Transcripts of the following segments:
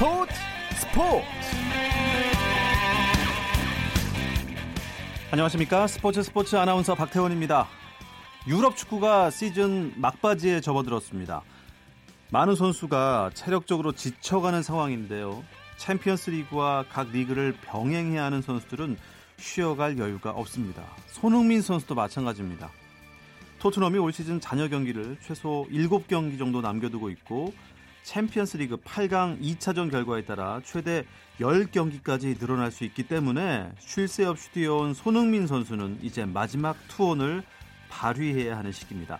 스포츠 스포츠 안녕하십니까 스포츠 스포츠 아나운서 박태원입니다. 유럽 축구가 시즌 막바지에 접어들었습니다. 많은 선수가 체력적으로 지쳐가는 상황인데요. 챔피언스 리그와 각 리그를 병행해야 하는 선수들은 쉬어갈 여유가 없습니다. 손흥민 선수도 마찬가지입니다. 토트넘이 올 시즌 잔여 경기를 최소 7경기 정도 남겨두고 있고 챔피언스 리그 8강 2차전 결과에 따라 최대 10경기까지 늘어날 수 있기 때문에 쉴 새 없이 뛰어온 손흥민 선수는 이제 마지막 투혼을 발휘해야 하는 시기입니다.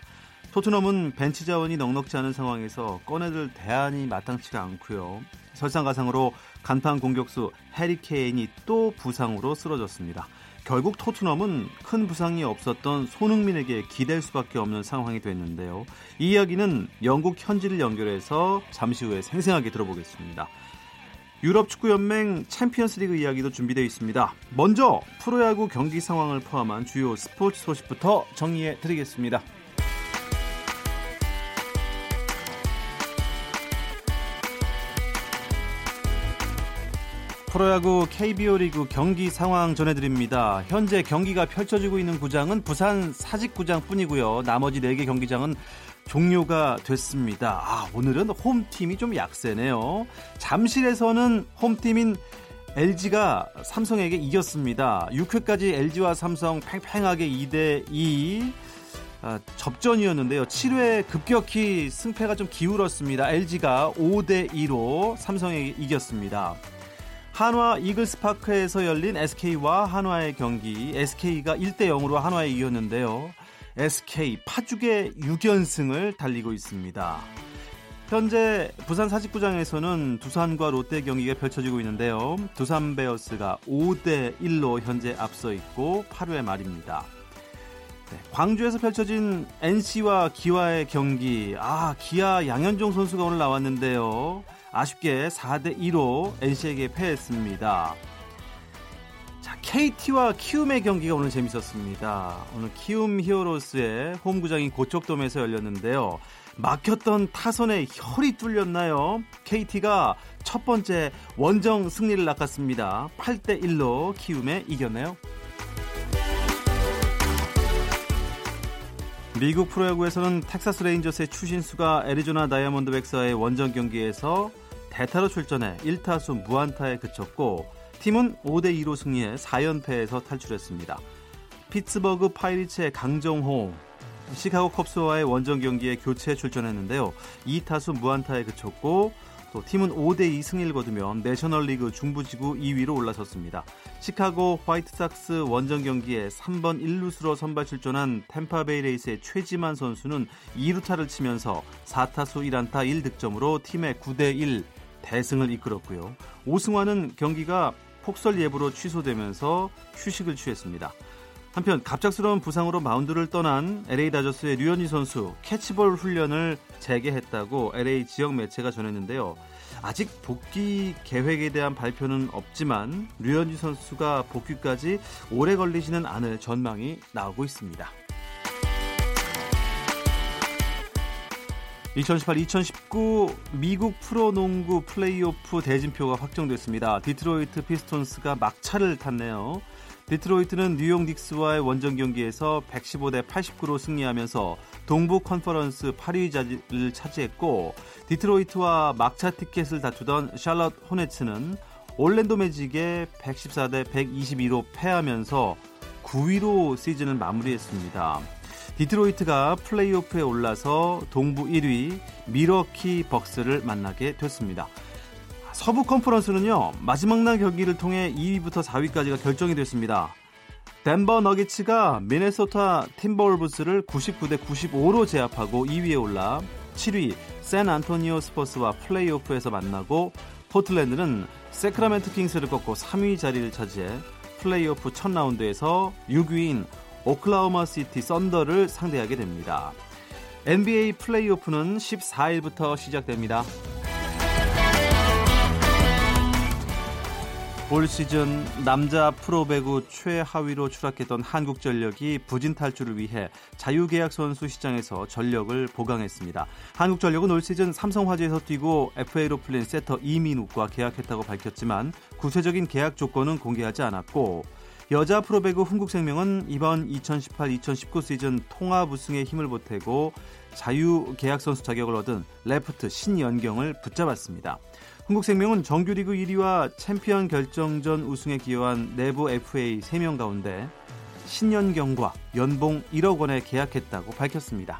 토트넘은 벤치 자원이 넉넉지 않은 상황에서 꺼내들 대안이 마땅치가 않고요. 설상가상으로 간판 공격수 해리 케인이 또 부상으로 쓰러졌습니다. 결국 토트넘은 큰 부상이 없었던 손흥민에게 기댈 수밖에 없는 상황이 됐는데요. 이 이야기는 영국 현지를 연결해서 잠시 후에 생생하게 들어보겠습니다. 유럽 축구 연맹 챔피언스리그 이야기도 준비되어 있습니다. 먼저 프로야구 경기 상황을 포함한 주요 스포츠 소식부터 정리해 드리겠습니다. 프로야구 KBO 리그 경기 상황 전해드립니다. 현재 경기가 펼쳐지고 있는 구장은 부산 사직구장 뿐이고요. 나머지 4개 경기장은 종료가 됐습니다. 아, 오늘은 홈팀이 좀 약세네요. 잠실에서는 홈팀인 LG가 삼성에게 이겼습니다. 6회까지 LG와 삼성 팽팽하게 2대2 아, 접전이었는데요. 7회 급격히 승패가 좀 기울었습니다. LG가 5대2로 삼성에게 이겼습니다. 한화 이글스파크에서 열린 SK와 한화의 경기 SK가 1대 0으로 한화에 이겼는데요. SK 파죽의 6연승을 달리고 있습니다. 현재 부산 사직구장에서는 두산과 롯데 경기가 펼쳐지고 있는데요. 두산 베어스가 5대 1로 현재 앞서 있고 8회 말입니다. 네, 광주에서 펼쳐진 NC와 기아의 경기. 아, 기아 양현종 선수가 오늘 나왔는데요. 아쉽게 4대 2로 NC에게 패했습니다. 자, KT와 키움의 경기가 오늘 재밌었습니다. 오늘 키움 히어로즈의 홈구장인 고척돔에서 열렸는데요. 막혔던 타선에 혈이 뚫렸나요? KT가 첫 번째 원정 승리를 낚았습니다. 8대 1로 키움에 이겼네요. 미국 프로야구에서는 텍사스 레인저스의 추신수가 애리조나 다이아몬드백스와의 원정 경기에서 대타로 출전해 1타수 무안타에 그쳤고 팀은 5대 2로 승리해 4연패에서 탈출했습니다. 피츠버그 파이리츠의 강정호, 시카고 컵스와의 원정 경기에 교체 출전했는데요. 2타수 무안타에 그쳤고 또 팀은 5대2 승리를 거두며 내셔널리그 중부지구 2위로 올라섰습니다. 시카고 화이트삭스 원정 경기에 3번 1루수로 선발 출전한 탬파베이 레이스의 최지만 선수는 2루타를 치면서 4타수 1안타 1득점으로 팀의 9대1 대승을 이끌었고요. 오승환은 경기가 폭설 예보로 취소되면서 휴식을 취했습니다. 한편 갑작스러운 부상으로 마운드를 떠난 LA 다저스의 류현희 선수 캐치볼 훈련을 재개했다고 LA 지역 매체가 전했는데요. 아직 복귀 계획에 대한 발표는 없지만 류현희 선수가 복귀까지 오래 걸리지는 않을 전망이 나오고 있습니다. 2018-2019 미국 프로농구 플레이오프 대진표가 확정됐습니다. 디트로이트 피스톤스가 막차를 탔네요. 디트로이트는 뉴욕 닉스와의 원정 경기에서 115대 89로 승리하면서 동부 컨퍼런스 8위 자리를 차지했고 디트로이트와 막차 티켓을 다투던 샬럿 호네츠는 올랜도 매직에 114대 122로 패하면서 9위로 시즌을 마무리했습니다. 디트로이트가 플레이오프에 올라서 동부 1위 밀워키 벅스를 만나게 됐습니다. 서부 컨퍼런스는요 마지막 날 경기를 통해 2위부터 4위까지가 결정이 됐습니다. 덴버 너기츠가 미네소타 팀버울브스를 99대 95로 제압하고 2위에 올라 7위 샌 안토니오 스퍼스와 플레이오프에서 만나고 포틀랜드는 새크라멘토 킹스를 꺾고 3위 자리를 차지해 플레이오프 첫 라운드에서 6위인 오클라호마 시티 썬더를 상대하게 됩니다. NBA 플레이오프는 14일부터 시작됩니다. 올 시즌 남자 프로배구 최하위로 추락했던 한국전력이 부진 탈출을 위해 자유계약 선수 시장에서 전력을 보강했습니다. 한국전력은 올 시즌 삼성화재에서 뛰고 FA로 풀린 세터 이민욱과 계약했다고 밝혔지만 구체적인 계약 조건은 공개하지 않았고 여자 프로배구 흥국생명은 이번 2018-2019 시즌 통합 우승에 힘을 보태고 자유 계약 선수 자격을 얻은 레프트 신연경을 붙잡았습니다. 흥국생명은 정규리그 1위와 챔피언 결정전 우승에 기여한 내부 FA 3명 가운데 신연경과 연봉 1억 원에 계약했다고 밝혔습니다.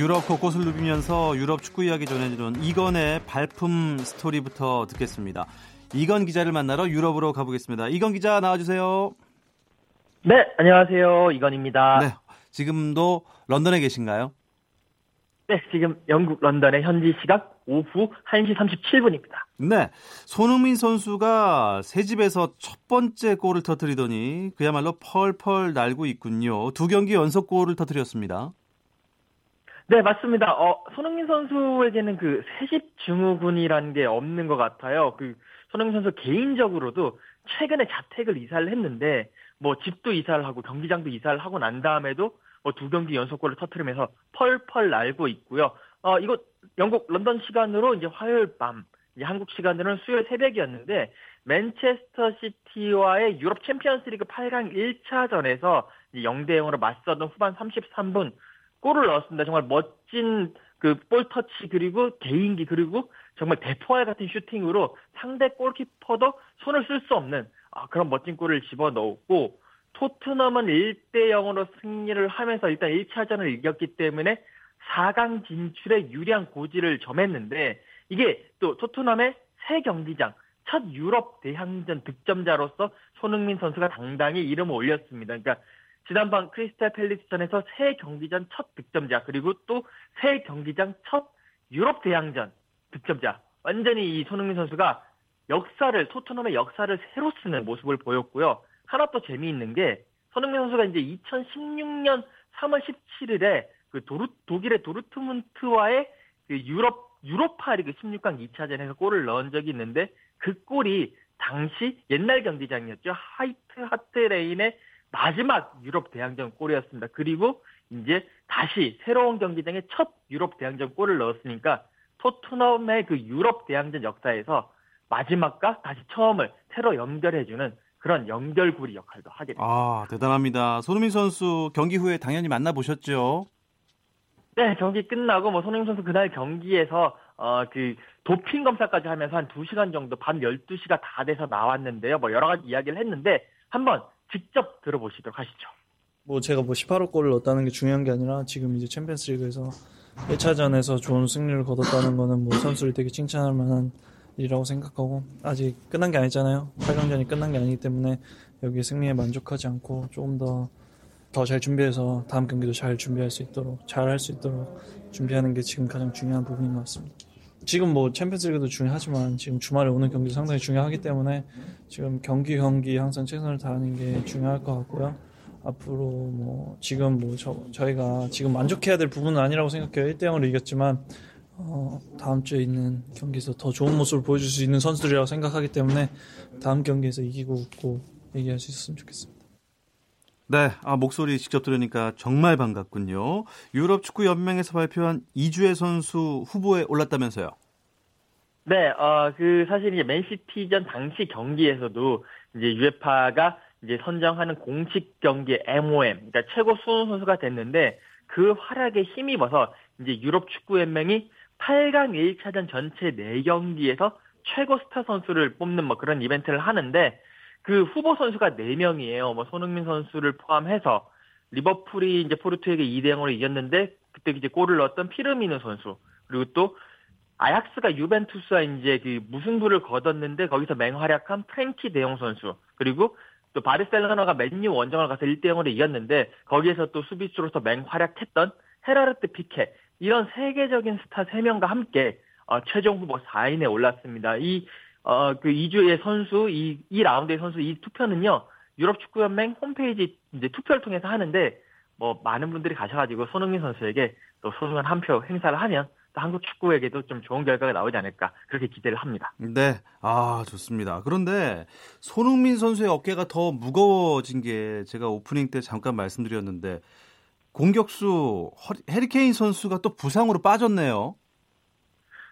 유럽 곳곳을 누비면서 유럽 축구 이야기 전해주는 이건의 발품 스토리부터 듣겠습니다. 이건 기자를 만나러 유럽으로 가보겠습니다. 이건 기자 나와주세요. 네, 안녕하세요. 이건입니다. 네, 지금도 런던에 계신가요? 네, 지금 영국 런던의 현지 시각 오후 1시 37분입니다. 네, 손흥민 선수가 새 집에서 첫 번째 골을 터뜨리더니 그야말로 펄펄 날고 있군요. 두 경기 연속 골을 터뜨렸습니다. 네, 맞습니다. 어, 손흥민 선수에게는 그 세집 증후군이라는 게 없는 것 같아요. 그 손흥민 선수 개인적으로도 최근에 자택을 이사를 했는데 뭐 집도 이사를 하고 경기장도 이사를 하고 난 다음에도 뭐 두 경기 연속골을 터트리면서 펄펄 날고 있고요. 어, 이거 영국 런던 시간으로 이제 화요일 밤, 이제 한국 시간으로는 수요일 새벽이었는데 맨체스터 시티와의 유럽 챔피언스리그 8강 1차전에서 0대 0으로 맞서던 후반 33분 골을 넣었습니다. 정말 멋진 그 볼 터치 그리고 개인기 그리고 정말 대포알 같은 슈팅으로 상대 골키퍼도 손을 쓸 수 없는 아, 그런 멋진 골을 집어 넣었고 토트넘은 1대 0으로 승리를 하면서 일단 1차전을 이겼기 때문에 4강 진출에 유리한 고지를 점했는데 이게 또 토트넘의 새 경기장 첫 유럽 대항전 득점자로서 손흥민 선수가 당당히 이름을 올렸습니다. 그러니까 지난번 크리스탈 팰리스전에서 새 경기전 첫 득점자 그리고 또 새 경기장 첫 유럽 대항전 득점자 완전히 이 손흥민 선수가 역사를 토트넘의 역사를 새로 쓰는 모습을 보였고요. 하나 또 재미있는 게 손흥민 선수가 이제 2016년 3월 17일에 그 도루, 독일의 도르트문트와의 그 유럽 유로파 리그 16강 2차전에서 골을 넣은 적이 있는데 그 골이 당시 옛날 경기장이었죠. 하이트 하트레인의 마지막 유럽 대항전 골이었습니다. 그리고 이제 다시 새로운 경기장에 첫 유럽 대항전 골을 넣었으니까 토트넘의 그 유럽 대항전 역사에서 마지막과 다시 처음을 새로 연결해주는 그런 연결고리 역할도 하게 됩니다. 아 대단합니다. 손흥민 선수 경기 후에 당연히 만나 보셨죠? 네, 경기 끝나고 뭐 손흥민 선수 그날 경기에서 어 그 도핑 검사까지 하면서 한 2시간 정도 밤 12시가 다 돼서 나왔는데요. 뭐 여러 가지 이야기를 했는데 한번 직접 들어보시도록 하시죠. 뭐 제가 뭐 18호 골을 넣었다는 게 중요한 게 아니라 지금 이제 챔피언스리그에서 1차전에서 좋은 승리를 거뒀다는 거는 뭐 선수를 되게 칭찬할 만한 일이라고 생각하고 아직 끝난 게 아니잖아요. 8강전이 끝난 게 아니기 때문에 여기 승리에 만족하지 않고 조금 더 더 잘 준비해서 다음 경기도 잘 준비할 수 있도록 잘 할 수 있도록 준비하는 게 지금 가장 중요한 부분인 것 같습니다. 지금 뭐 챔피언스리그도 중요하지만 지금 주말에 오는 경기도 상당히 중요하기 때문에 지금 경기 경기 항상 최선을 다하는 게 중요할 것 같고요. 앞으로 뭐 지금 뭐 저, 저희가 지금 만족해야 될 부분은 아니라고 생각해요. 1대 0으로 이겼지만 어, 다음 주에 있는 경기에서 더 좋은 모습을 보여줄 수 있는 선수들이라고 생각하기 때문에 다음 경기에서 이기고 웃고 얘기할 수 있었으면 좋겠습니다. 네, 아, 목소리 직접 들으니까 정말 반갑군요. 유럽 축구 연맹에서 발표한 이주혜 선수 후보에 올랐다면서요? 네, 어, 그 사실 이제 맨시티전 당시 경기에서도 이제 유에파가 이제 선정하는 공식 경기 MOM, 그러니까 최고 수훈 선수가 됐는데 그 활약에 힘입어서 이제 유럽 축구 연맹이 8강 1차전 전체 4경기에서 최고 스타 선수를 뽑는 뭐 그런 이벤트를 하는데 그 후보 선수가 4명이에요. 뭐 손흥민 선수를 포함해서 리버풀이 이제 포르투에게 2대 0으로 이겼는데 그때 이제 골을 넣었던 피르미누 선수 그리고 또 아약스가 유벤투스와 이제 그 무승부를 거뒀는데 거기서 맹활약한 프렝키 더용 선수 그리고 또 바르셀로나가 맨유 원정을 가서 1대 0으로 이겼는데 거기에서 또 수비수로서 맹활약했던 헤라르트 피케 이런 세계적인 스타 3명과 함께 어, 최종 후보 4인에 올랐습니다. 이, 어, 그 2주의 선수, 이, 이 라운드의 선수, 이 투표는요, 유럽 축구연맹 홈페이지 이제 투표를 통해서 하는데, 뭐, 많은 분들이 가셔가지고 손흥민 선수에게 또 소중한 한 표 행사를 하면 또 한국 축구에게도 좀 좋은 결과가 나오지 않을까, 그렇게 기대를 합니다. 네. 아, 좋습니다. 그런데 손흥민 선수의 어깨가 더 무거워진 게 제가 오프닝 때 잠깐 말씀드렸는데, 공격수 해리케인 선수가 또 부상으로 빠졌네요.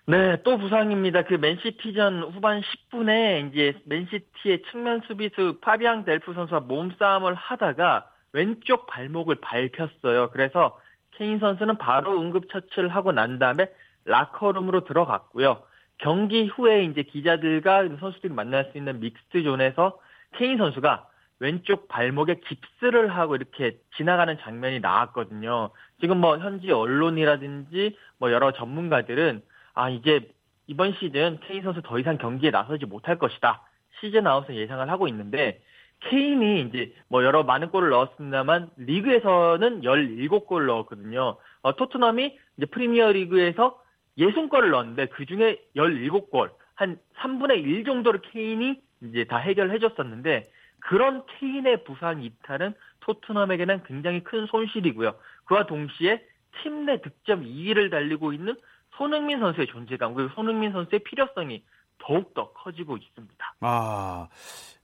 네, 또 부상입니다. 그 맨시티전 후반 10분에 이제 맨시티의 측면 수비수 파비앙 델프 선수와 몸싸움을 하다가 왼쪽 발목을 밟혔어요. 그래서 케인 선수는 바로 응급 처치를 하고 난 다음에 라커룸으로 들어갔고요. 경기 후에 이제 기자들과 선수들이 만날 수 있는 mixed zone에서 케인 선수가 왼쪽 발목에 깁스를 하고 이렇게 지나가는 장면이 나왔거든요. 지금 뭐 현지 언론이라든지 뭐 여러 전문가들은 아 이제 이번 시즌 케인 선수 더 이상 경기에 나서지 못할 것이다. 시즌 아웃을 예상을 하고 있는데 케인이 이제 뭐 여러 많은 골을 넣었습니다만 리그에서는 17골을 넣었거든요. 어, 토트넘이 이제 프리미어 리그에서 60골을 넣었는데 그 중에 17골 한 3분의 1 정도를 케인이 이제 다 해결해 줬었는데 그런 케인의 부상 이탈은 토트넘에게는 굉장히 큰 손실이고요. 그와 동시에 팀 내 득점 2위를 달리고 있는 손흥민 선수의 존재감 그리고 손흥민 선수의 필요성이 더욱더 커지고 있습니다. 아,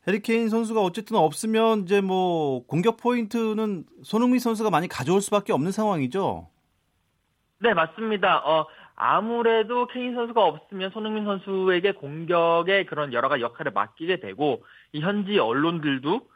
해리케인 선수가 어쨌든 없으면 이제 뭐 공격 포인트는 손흥민 선수가 많이 가져올 수밖에 없는 상황이죠. 네, 맞습니다. 어, 아무래도 케인 선수가 없으면 손흥민 선수에게 공격의 그런 여러 가지 역할을 맡기게 되고 이 현지 언론들도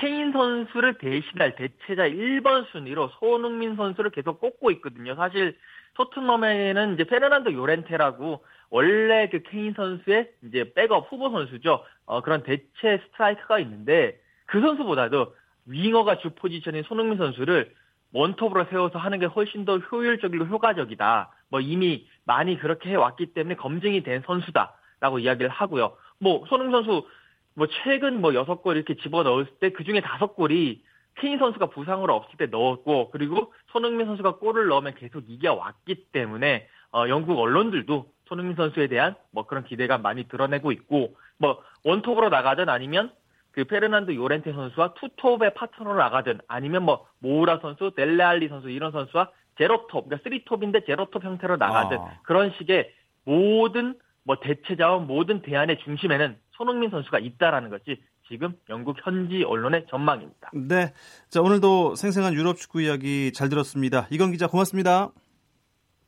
케인 선수를 대신할 대체자 1번 순위로 손흥민 선수를 계속 꼽고 있거든요. 사실 토트넘에는 이제 페르난도 요렌테라고 원래 그 케인 선수의 이제 백업 후보 선수죠. 어, 그런 대체 스트라이커가 있는데 그 선수보다도 윙어가 주 포지션인 손흥민 선수를 원톱으로 세워서 하는 게 훨씬 더 효율적이고 효과적이다. 뭐 이미 많이 그렇게 해왔기 때문에 검증이 된 선수다라고 이야기를 하고요. 뭐 손흥민 선수 뭐 최근 뭐 여섯 골 이렇게 집어 넣을 때 그 중에 다섯 골이 케인 선수가 부상으로 없을 때 넣었고 그리고 손흥민 선수가 골을 넣으면 계속 이겨왔기 때문에 어, 영국 언론들도 손흥민 선수에 대한 뭐 그런 기대감 많이 드러내고 있고 뭐 원톱으로 나가든 아니면 그 페르난도 요렌테 선수와 투톱의 파트너로 나가든 아니면 뭐 모우라 선수, 델레 알리 선수 이런 선수와 제로톱, 그러니까 쓰리톱인데 제로톱 형태로 나가든 아. 그런 식의 모든 뭐 대체 자원 모든 대안의 중심에는 손흥민 선수가 있다라는 것이 지금 영국 현지 언론의 전망입니다. 네. 자, 오늘도 생생한 유럽 축구 이야기 잘 들었습니다. 이건 기자 고맙습니다.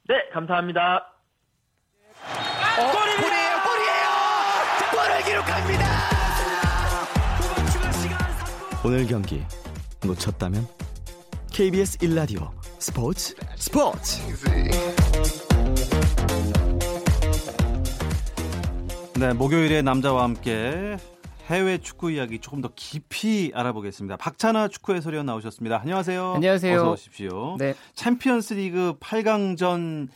네, 감사합니다. 어, 골이에요, 골이에요! 골을 기록합니다! 오늘 경기 놓쳤다면 KBS 1라디오 스포츠 스포츠 네, 목요일에 남자와 함께 해외 축구 이야기 조금 더 깊이 알아보겠습니다. 박찬아 축구 해설위원 나오셨습니다. 안녕하세요. 안녕하세요. 어서 오십시오. 네. 챔피언스리그 8강전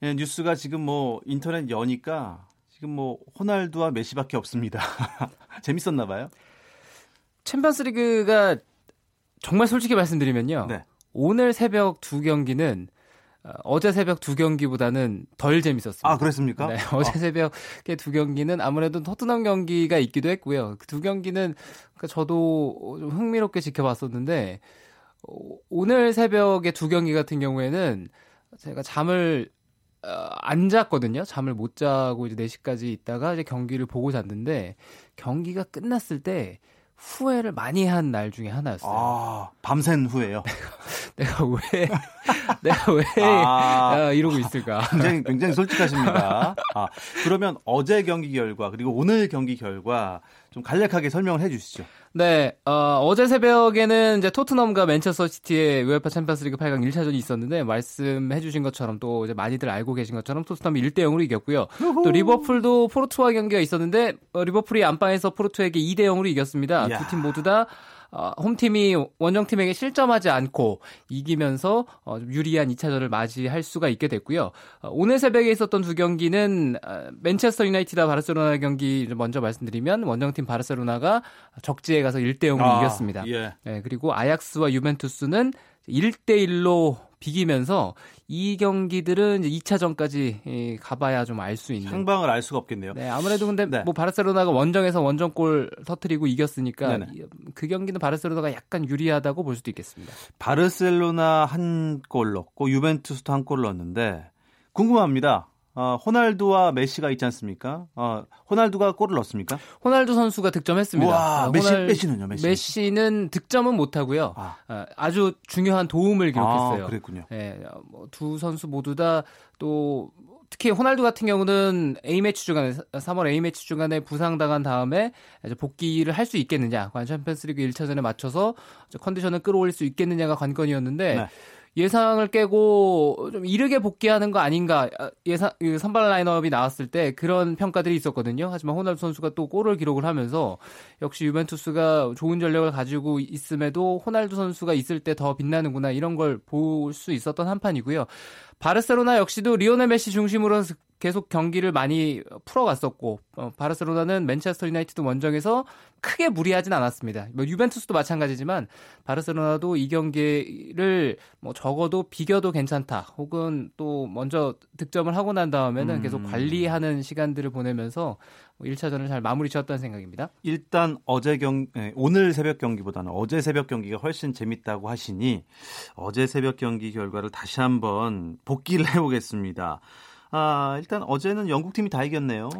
뉴스가 지금 뭐 인터넷 여니까 지금 뭐 호날두와 메시밖에 없습니다. 재밌었나 봐요. 챔피언스리그가 정말 솔직히 말씀드리면요. 네. 오늘 새벽 두 경기는 어, 어제 새벽 두 경기보다는 덜 재밌었습니다. 아, 그랬습니까? 네, 어제 아. 새벽에 두 경기는 아무래도 토트넘 경기가 있기도 했고요. 그 두 경기는 그러니까 저도 좀 흥미롭게 지켜봤었는데 오늘 새벽에 두 경기 같은 경우에는 제가 잠을 어, 안 잤거든요. 잠을 못 자고 이제 4시까지 있다가 이제 경기를 보고 잤는데 경기가 끝났을 때 후회를 많이 한 날 중에 하나였어요. 아, 밤샌 후에요? 내가 왜 내가 왜 아, 이러고 있을까? 굉장히 굉장히 솔직하십니다. 아, 그러면 어제 경기 결과 그리고 오늘 경기 결과 좀 간략하게 설명을 해주시죠. 네, 어, 제 새벽에는 이제 토트넘과 맨체스터 시티의 우에파 챔피언스리그 8강 1차전이 있었는데 말씀해주신 것처럼 또 이제 많이들 알고 계신 것처럼 토트넘이 1대 0으로 이겼고요. 또 리버풀도 포르투와 경기가 있었는데 어, 리버풀이 안방에서 포르투에게 2대 0으로 이겼습니다. 두 팀 모두 다 어, 홈팀이 원정팀에게 실점하지 않고 이기면서 어, 유리한 2차전을 맞이할 수가 있게 됐고요. 어, 오늘 새벽에 있었던 두 경기는 어, 맨체스터 유나이티드와 바르셀로나 경기 먼저 말씀드리면 원정팀 바르셀로나가 적지에 가서 1대 0으로 아, 이겼습니다. 예. 네, 그리고 아약스와 유벤투스는 1대 1로 비기면서 이 경기들은 이제 2차전까지 가봐야 좀 알 수 있는 상황을 알 수가 없겠네요. 네, 아무래도 근데 네. 뭐 바르셀로나가 원정에서 원정골 터트리고 이겼으니까 네네. 그 경기는 바르셀로나가 약간 유리하다고 볼 수도 있겠습니다. 바르셀로나 한 골 넣고 유벤투스도 한 골 넣었는데 궁금합니다. 어, 호날두와 메시가 있지 않습니까? 어, 호날두가 골을 넣었습니까? 호날두 선수가 득점했습니다. 와, 아, 메시, 호날, 메시는요? 메시. 메시는 득점은 못하고요. 아. 어, 주 중요한 도움을 기록했어요. 아, 그랬군요. 예, 뭐, 두 선수 모두 다 또 특히 호날두 같은 경우는 A 매치 주간에 3월 A 매치 주간에 부상당한 다음에 복귀를 할 수 있겠느냐, 챔피언스리그 1차전에 맞춰서 컨디션을 끌어올릴 수 있겠느냐가 관건이었는데. 네. 예상을 깨고 좀 이르게 복귀하는 거 아닌가 아, 예상 그 선발 라인업이 나왔을 때 그런 평가들이 있었거든요. 하지만 호날두 선수가 또 골을 기록을 하면서 역시 유벤투스가 좋은 전력을 가지고 있음에도 호날두 선수가 있을 때 더 빛나는구나 이런 걸 볼 수 있었던 한 판이고요. 바르셀로나 역시도 리오넬 메시 중심으로 계속 경기를 많이 풀어갔었고 어, 바르셀로나는 맨체스터 유나이티드 원정에서 크게 무리하진 않았습니다. 뭐 유벤투스도 마찬가지지만 바르셀로나도 이 경기를 뭐 적어도 비겨도 괜찮다. 혹은 또 먼저 득점을 하고 난 다음에는 음. 계속 관리하는 시간들을 보내면서 1차전을 뭐잘 마무리 지었다는 생각입니다. 일단 어제 경 네, 오늘 새벽 경기보다는 어제 새벽 경기가 훨씬 재밌다고 하시니 어제 새벽 경기 결과를 다시 한번 복기를 해보겠습니다. 아, 일단 어제는 영국 팀이 다 이겼네요.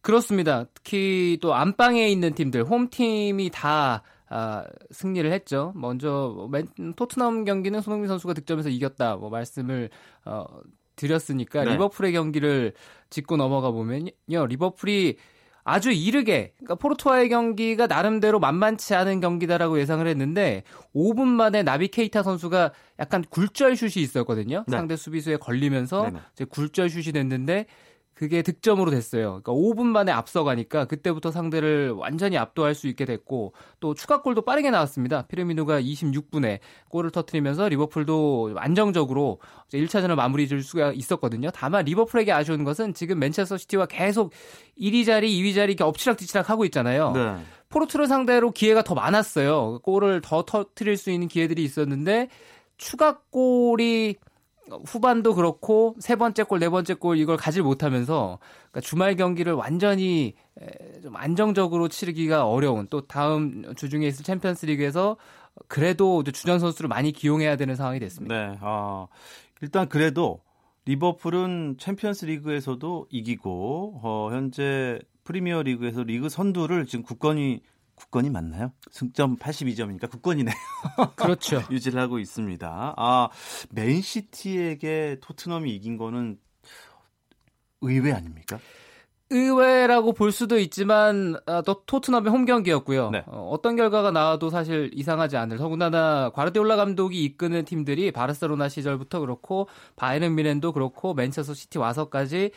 그렇습니다. 특히 또 안방에 있는 팀들, 홈팀이 다 아, 승리를 했죠. 먼저 맨, 토트넘 경기는 손흥민 선수가 득점해서 이겼다. 뭐 말씀을 어, 드렸으니까 네. 리버풀의 경기를 짚고 넘어가 보면요. 리버풀이 아주 이르게 그러니까 포르투와의 경기가 나름대로 만만치 않은 경기다라고 예상을 했는데 5분 만에 나비 케이타 선수가 약간 굴절 슛이 있었거든요. 네. 상대 수비수에 걸리면서 이제 굴절 슛이 됐는데 그게 득점으로 됐어요. 그러니까 5분 만에 앞서가니까 그때부터 상대를 완전히 압도할 수 있게 됐고 또 추가골도 빠르게 나왔습니다. 피르미누가 26분에 골을 터트리면서 리버풀도 안정적으로 1차전을 마무리 줄 수가 있었거든요. 다만 리버풀에게 아쉬운 것은 지금 맨체스터 시티와 계속 1위 자리, 2위 자리 이렇게 엎치락뒤치락 하고 있잖아요. 네. 포르투를 상대로 기회가 더 많았어요. 골을 더 터트릴 수 있는 기회들이 있었는데 추가골이 후반도 그렇고 세 번째 골, 네 번째 골 이걸 가지 못하면서 그러니까 주말 경기를 완전히 좀 안정적으로 치르기가 어려운 또 다음 주중에 있을 챔피언스 리그에서 그래도 주전 선수를 많이 기용해야 되는 상황이 됐습니다. 네. 어, 일단 그래도 리버풀은 챔피언스 리그에서도 이기고 어, 현재 프리미어 리그에서 리그 선두를 지금 국건이 국건이 맞나요? 승점 82점이니까 국건이네요. 그렇죠. 유지를 하고 있습니다. 아, 맨시티에게 토트넘이 이긴 거는 의외 아닙니까? 의외라고 볼 수도 있지만 아, 또 토트넘의 홈 경기였고요. 네. 어, 떤 결과가 나와도 사실 이상하지 않을. 더군다나 과르디올라 감독이 이끄는 팀들이 바르셀로나 시절부터 그렇고 바이에른 뮌헨도 그렇고 맨체스터 시티 와서까지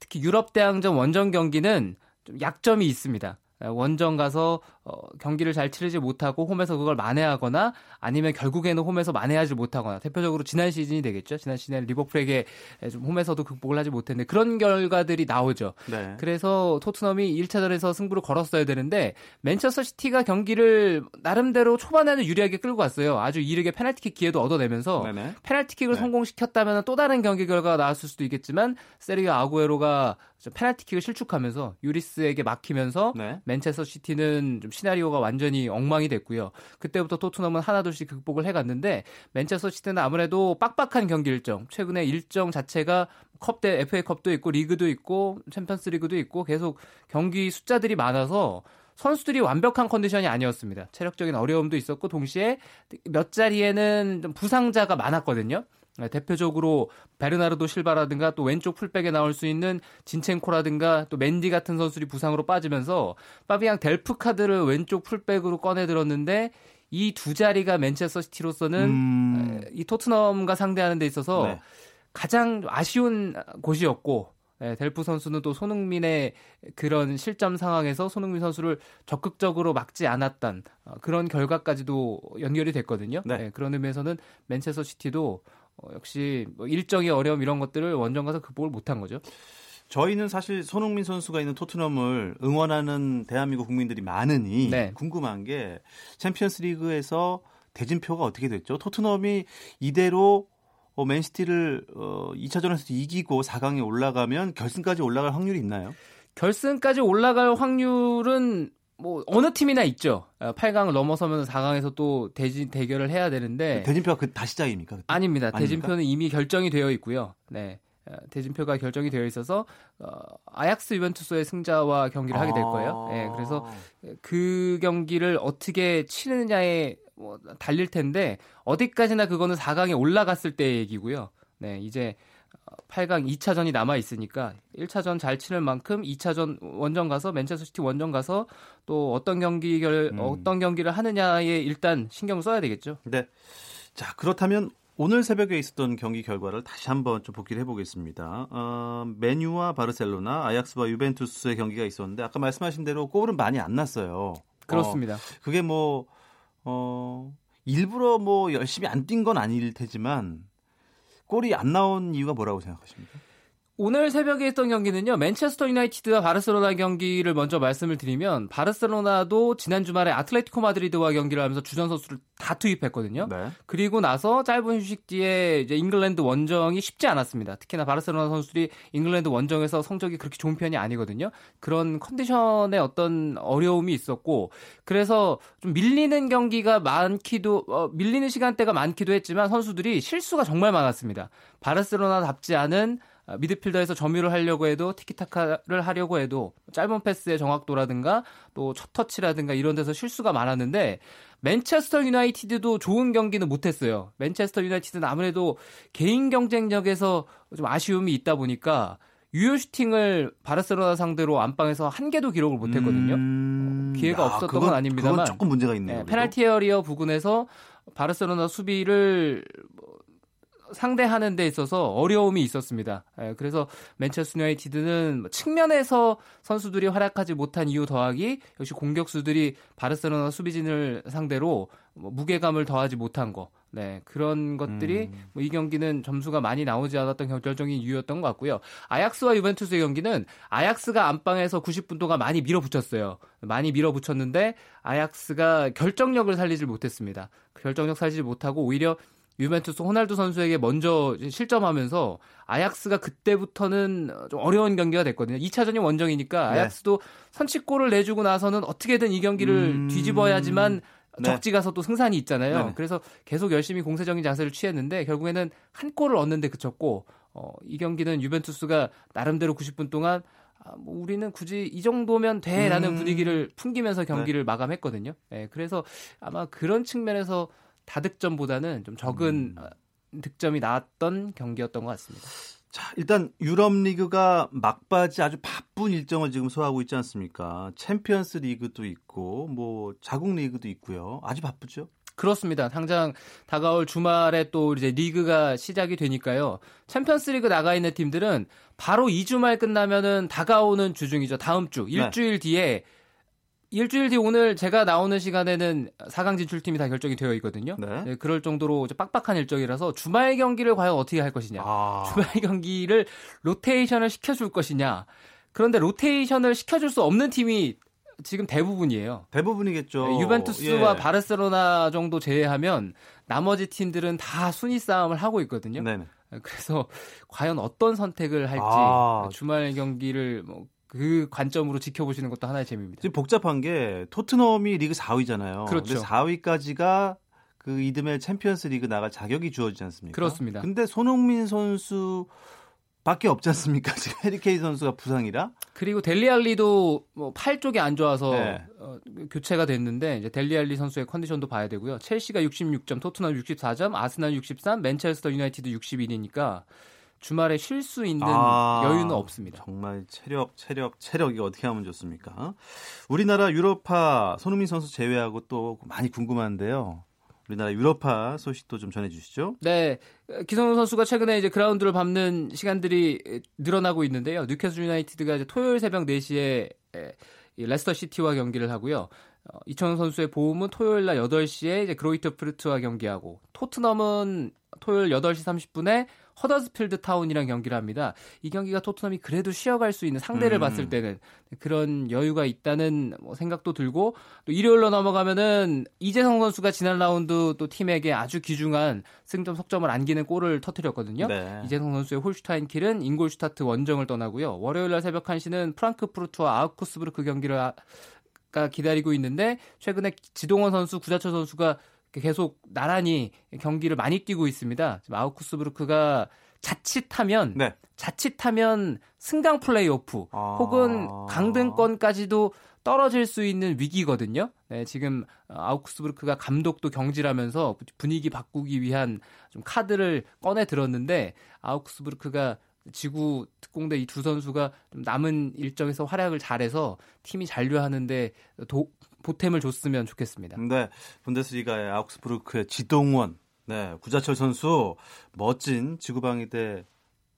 특히 유럽 대항전 원정 경기는 좀 약점이 있습니다. 원정 가서 어, 경기를 잘 치르지 못하고 홈에서 그걸 만회하거나 아니면 결국에는 홈에서 만회하지 못하거나 대표적으로 지난 시즌이 되겠죠. 지난 시즌에 리버풀에게 좀 홈에서도 극복을 하지 못했는데 그런 결과들이 나오죠. 네. 그래서 토트넘이 1차전에서 승부를 걸었어야 되는데 맨체스터 시티가 경기를 나름대로 초반에는 유리하게 끌고 갔어요. 아주 이르게 페널티킥 기회도 얻어내면서 네네. 페널티킥을 네. 성공시켰다면 또 다른 경기 결과가 나왔을 수도 있겠지만 세르히오 아구에로가 페널티킥을 실축하면서 유리스에게 막히면서 네. 맨체스터 시티는 좀 시나리오가 완전히 엉망이 됐고요. 그때부터 토트넘은 하나둘씩 극복을 해갔는데 맨체스터 시티는 아무래도 빡빡한 경기 일정, 최근에 일정 자체가 컵대 FA컵도 있고 리그도 있고 챔피언스리그도 있고 계속 경기 숫자들이 많아서 선수들이 완벽한 컨디션이 아니었습니다. 체력적인 어려움도 있었고 동시에 몇 자리에는 좀 부상자가 많았거든요. 네, 대표적으로 베르나르도 실바라든가 또 왼쪽 풀백에 나올 수 있는 진첸코라든가 또 맨디 같은 선수들이 부상으로 빠지면서 파비앙 델프 카드를 왼쪽 풀백으로 꺼내 들었는데 이 두 자리가 맨체스터 시티로서는 음. 이 토트넘과 상대하는 데 있어서 네. 가장 아쉬운 곳이었고 네, 델프 선수는 또 손흥민의 그런 실점 상황에서 손흥민 선수를 적극적으로 막지 않았던 어, 그런 결과까지도 연결이 됐거든요. 네. 네, 그런 의미에서는 맨체스터 시티도 어, 역시 뭐 일정의 어려움 이런 것들을 원정 가서 극복을 못한 거죠. 저희는 사실 손흥민 선수가 있는 토트넘을 응원하는 대한민국 국민들이 많으니 네. 궁금한 게 챔피언스 리그에서 대진표가 어떻게 됐죠? 토트넘이 이대로 어, 맨시티를 어, 2차전에서 이기고 4강에 올라가면 결승까지 올라갈 확률이 있나요? 결승까지 올라갈 확률은 뭐 어느 팀이나 있죠. 8강을 넘어서면 4강에서 또 대진 대결을 해야 되는데 대진표가 그 다시 시작입니까? 그때? 아닙니다. 아닙니까? 대진표는 이미 결정이 되어 있고요. 네. 어, 대진표가 결정이 되어 있어서 어, 아약스 유벤투스의 승자와 경기를 하게 될 거예요. 아. 네, 그래서 그 경기를 어떻게 치느냐에 뭐 달릴 텐데 어디까지나 그거는 4강에 올라갔을 때의 얘기고요. 네, 이제 8강 2차전이 남아 있으니까 1차전 잘 치는 만큼 2차전 원정 가서 맨체스터 시티 원정 가서 또 어떤 경기 결 음. 어떤 경기를 하느냐에 일단 신경을 써야 되겠죠. 네. 자, 그렇다면 오늘 새벽에 있었던 경기 결과를 다시 한번 좀 복기를 해보겠습니다. 어, 맨유와 바르셀로나, 아약스와 유벤투스의 경기가 있었는데 아까 말씀하신 대로 골은 많이 안 났어요. 그렇습니다. 어, 그게 뭐 어, 일부러 뭐 열심히 안 뛴 건 아닐 테지만 골이 안 나온 이유가 뭐라고 생각하십니까? 오늘 새벽에 있던 경기는요, 맨체스터 유나이티드와 바르셀로나 경기를 먼저 말씀을 드리면, 바르셀로나도 지난 주말에 아틀레티코 마드리드와 경기를 하면서 주전 선수를 다 투입했거든요. 네. 그리고 나서 짧은 휴식 뒤에 이제 잉글랜드 원정이 쉽지 않았습니다. 특히나 바르셀로나 선수들이 잉글랜드 원정에서 성적이 그렇게 좋은 편이 아니거든요. 그런 컨디션에 어떤 어려움이 있었고, 그래서 좀 밀리는 경기가 많기도, 어, 밀리는 시간대가 많기도 했지만 선수들이 실수가 정말 많았습니다. 바르셀로나답지 않은 아, 미드필더에서 점유를 하려고 해도 티키타카를 하려고 해도 짧은 패스의 정확도라든가 또 첫 터치라든가 이런 데서 실수가 많았는데 맨체스터 유나이티드도 좋은 경기는 못했어요. 맨체스터 유나이티드는 아무래도 개인 경쟁력에서 좀 아쉬움이 있다 보니까 유효 슈팅을 바르셀로나 상대로 안방에서 한 개도 기록을 못했거든요. 음, 기회가 없었던 건 그건- 아닙니다만. 그건 조금 문제가 있네요. 네. 페널티 에어리어 부근에서 바르셀로나 수비를 뭐 상대하는 데 있어서 어려움이 있었습니다. 예, 그래서 맨체스터 유나이티드는 뭐 측면에서 선수들이 활약하지 못한 이유 더하기 역시 공격수들이 바르셀로나 수비진을 상대로 뭐 무게감을 더하지 못한 거. 네, 그런 것들이 음. 뭐 이 경기는 점수가 많이 나오지 않았던 결정적인 이유였던 것 같고요. 아약스와 유벤투스의 경기는 아약스가 안방에서 90분 동안 많이 밀어붙였어요. 많이 밀어붙였는데 아약스가 결정력을 살리질 못했습니다. 그 결정력 살리지 못하고 오히려 유벤투스 호날두 선수에게 먼저 실점하면서 아약스가 그때부터는 좀 어려운 경기가 됐거든요. 2차전이 원정이니까 네. 아약스도 선취골을 내주고 나서는 어떻게든 이 경기를 음. 뒤집어야지만 네. 적지 가서 또 승산이 있잖아요. 네네. 그래서 계속 열심히 공세적인 자세를 취했는데 결국에는 한 골을 얻는데 그쳤고 어, 이 경기는 유벤투스가 나름대로 90분 동안 아, 뭐 우리는 굳이 이 정도면 돼라는 음. 분위기를 풍기면서 경기를 마감했거든요. 예, 그래서 아마 그런 측면에서 다득점보다는 좀 적은 음. 어, 득점이 나왔던 경기였던 것 같습니다. 자, 일단 유럽 리그가 막바지 아주 바쁜 일정을 지금 소화하고 있지 않습니까? 챔피언스 리그도 있고 뭐 자국 리그도 있고요. 아주 바쁘죠. 그렇습니다. 당장 다가올 주말에 또 이제 리그가 시작이 되니까요. 챔피언스 리그 나가 있는 팀들은 바로 이 주말 끝나면은 다가오는 주중이죠. 다음 주. 일주일 뒤에 일주일 뒤 오늘 제가 나오는 시간에는 4강 진출팀이 다 결정이 되어 있거든요. 네. 네, 그럴 정도로 빡빡한 일정이라서 주말 경기를 과연 어떻게 할 것이냐. 아, 주말 경기를 로테이션을 시켜줄 것이냐. 그런데 로테이션을 시켜줄 수 없는 팀이 지금 대부분이에요. 대부분이겠죠. 네, 유벤투스와 예. 바르셀로나 정도 제외하면 나머지 팀들은 다 순위 싸움을 하고 있거든요. 네네. 그래서 과연 어떤 선택을 할지 아. 주말 경기를 뭐 그 관점으로 지켜보시는 것도 하나의 재미입니다. 지금 복잡한 게 토트넘이 리그 4위잖아요. 그렇죠. 4위까지가 그 이듬해 챔피언스 리그 나갈 자격이 주어지지 않습니까? 그렇습니다. 근데 손흥민 선수 밖에 없지 않습니까? 지금 해리 케인 선수가 부상이라. 그리고 델리 알리도 뭐 팔 쪽이 안 좋아서 네. 어, 교체가 됐는데 이제 델리알리 선수의 컨디션도 봐야 되고요. 첼시가 66점, 토트넘 64점, 아스날 63, 맨체스터 유나이티드 61이니까 주말에 쉴 수 있는 아, 여유는 없습니다. 정말 체력, 체력, 체력이 어떻게 하면 좋습니까? 우리나라 유럽파 손흥민 선수 제외하고 또 많이 궁금한데요. 우리나라 유럽파 소식도 좀 전해주시죠. 네, 기성용 선수가 최근에 이제 그라운드를 밟는 시간들이 늘어나고 있는데요. 뉴캐슬 유나이티드가 이제 토요일 새벽 4시에 레스터 시티와 경기를 하고요. 어, 이청용 선수의 보훔은 토요일 날 8시에 이제 그로이터 퓌르트와 경기하고 토트넘은 토요일 8시 30분에 허더스필드 타운이랑 경기를 합니다. 이 경기가 토트넘이 그래도 쉬어갈 수 있는 상대를 음. 봤을 때는 그런 여유가 있다는 뭐 생각도 들고 또 일요일로 넘어가면은 이재성 선수가 지난 라운드 또 팀에게 아주 귀중한 승점 석점을 안기는 골을 터뜨렸거든요. 네. 이재성 선수의 홀슈타인 킬은 잉골슈타트 원정을 떠나고요. 월요일 날 새벽 1시는 프랑크푸르트와 아우크스부르크 경기를 아- 가 기다리고 있는데 최근에 지동원 선수, 구자철 선수가 계속 나란히 경기를 많이 뛰고 있습니다. 지금 아우크스부르크가 자칫하면 네. 자칫하면 승강 플레이오프 아. 혹은 강등권까지도 떨어질 수 있는 위기거든요. 네, 지금 아우크스부르크가 감독도 경질하면서 분위기 바꾸기 위한 좀 카드를 꺼내 들었는데 아우크스부르크가 지구 특공대 이 두 선수가 좀 남은 일정에서 활약을 잘해서 팀이 잔류하는데 도, 보탬을 줬으면 좋겠습니다. 네, 분데스리가의 아우크스부르크의 지동원, 네, 구자철 선수 멋진 지구방위대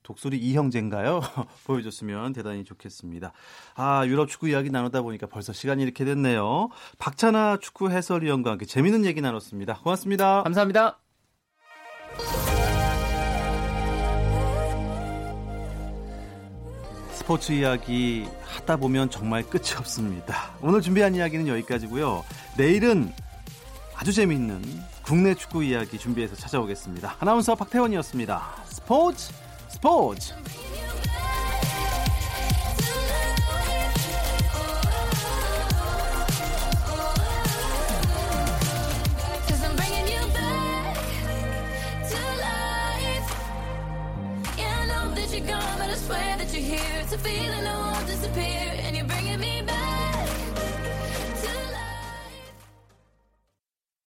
독수리 이형제인가요? 보여줬으면 대단히 좋겠습니다. 아, 유럽 축구 이야기 나누다 보니까 벌써 시간이 이렇게 됐네요. 박찬아 축구 해설위원과 함께 재밌는 얘기 나눴습니다. 고맙습니다. 감사합니다. 스포츠 이야기 하다 보면 정말 끝이 없습니다. 오늘 준비한 이야기는 여기까지고요. 내일은 아주 재미있는 국내 축구 이야기 준비해서 찾아오겠습니다. 아나운서 박태원이었습니다. 스포츠 스포츠. A feeling that won't disappear.